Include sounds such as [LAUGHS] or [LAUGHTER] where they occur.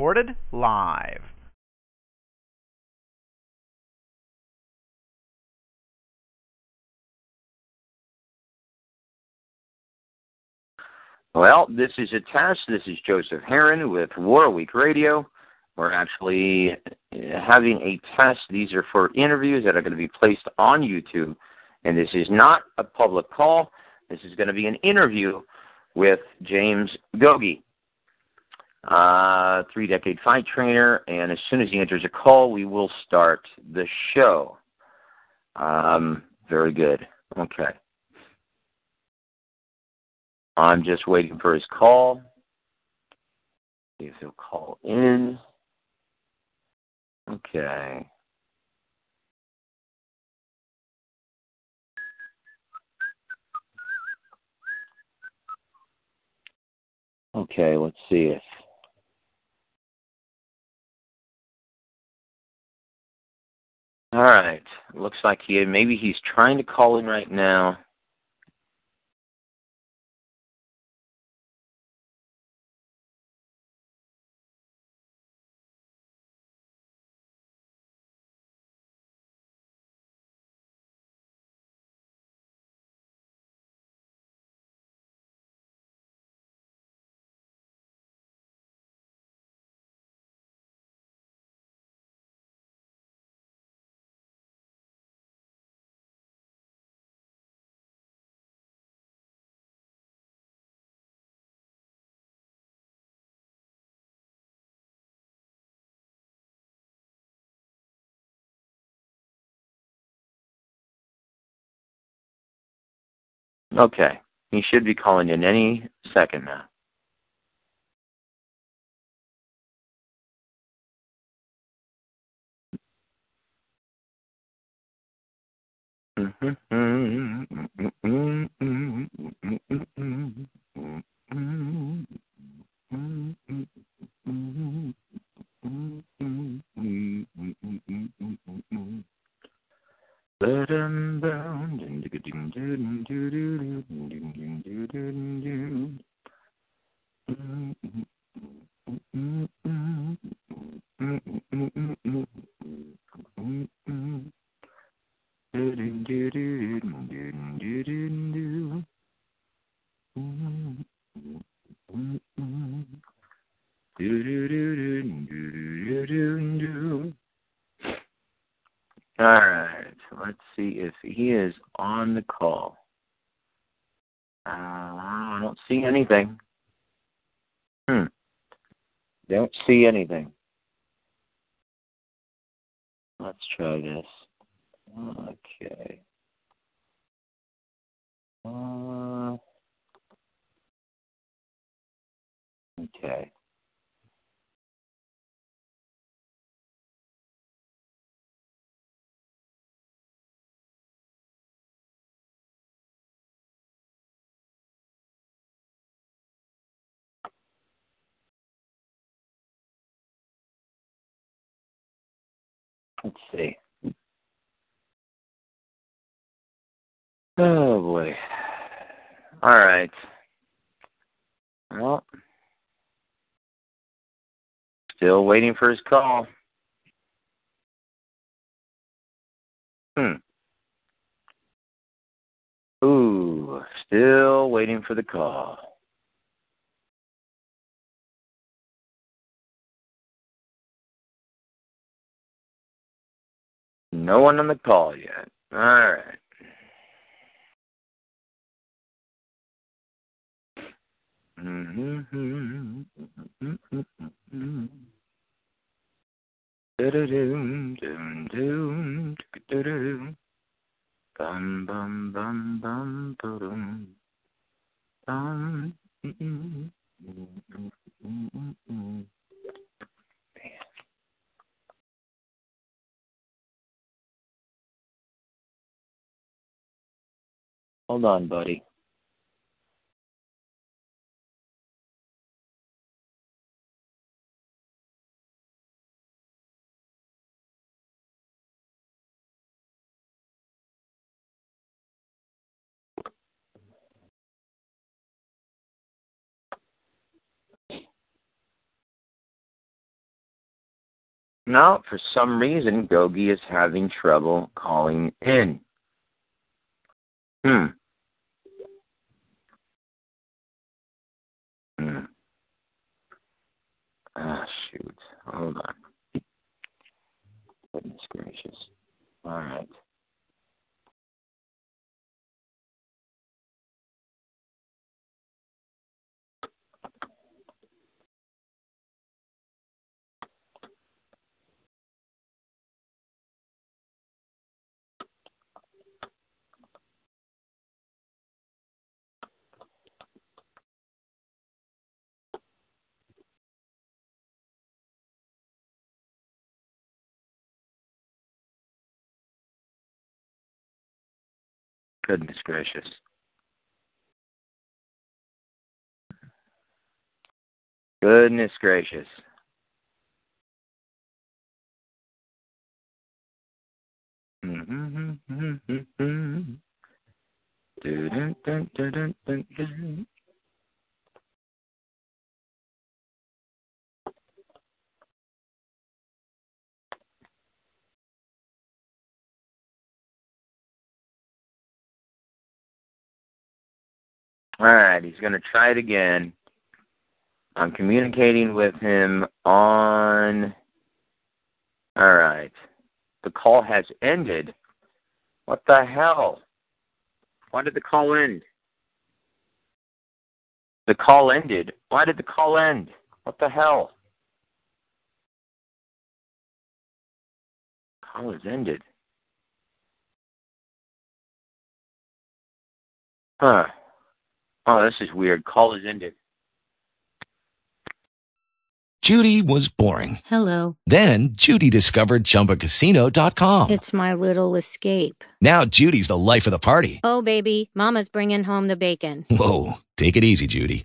Recorded live. Well, this is a test. This is Joseph Herron with Warweek Radio. We're actually uh, having a test. These are for interviews that are going to be placed on YouTube. And this is not a public call. This is going to be an interview with James Gogi, uh, three decade fight trainer. And as soon as he enters a call, we will start the show. Um, very good. Okay. I'm just waiting for his call. See if he'll call in. Okay. Okay, let's see if All right. Looks like he maybe he's trying to call in right now. Okay. He should be calling in any second now. [LAUGHS] Let 'em bound. All right. Let's see if he is on the call. Uh, I don't see anything. Hmm. Don't see anything. Let's try this. Okay. Uh, Let's see. Oh boy. All right. Well, still waiting for his call. Hmm. Ooh, still waiting for the call. No one on the call yet. All right. Mm-hmm. Hold on, buddy. Now, for some reason, Gogi is having trouble calling in. Hmm. Hmm. Ah, shoot. Hold on. Goodness gracious. All right. Goodness gracious. Goodness gracious. Mm-hmm. All right, he's going to try it again. I'm communicating with him on. All right. The call has ended. What the hell? Why did the call end? The call ended. Why did the call end? What the hell? Call has ended. Huh. Oh, this is weird. Call is ended. Judy was boring. Hello. Then Judy discovered ChumbaCasino.com. It's my little escape. Now Judy's the life of the party. Oh, baby, Mama's bringing home the bacon. Whoa, take it easy, Judy.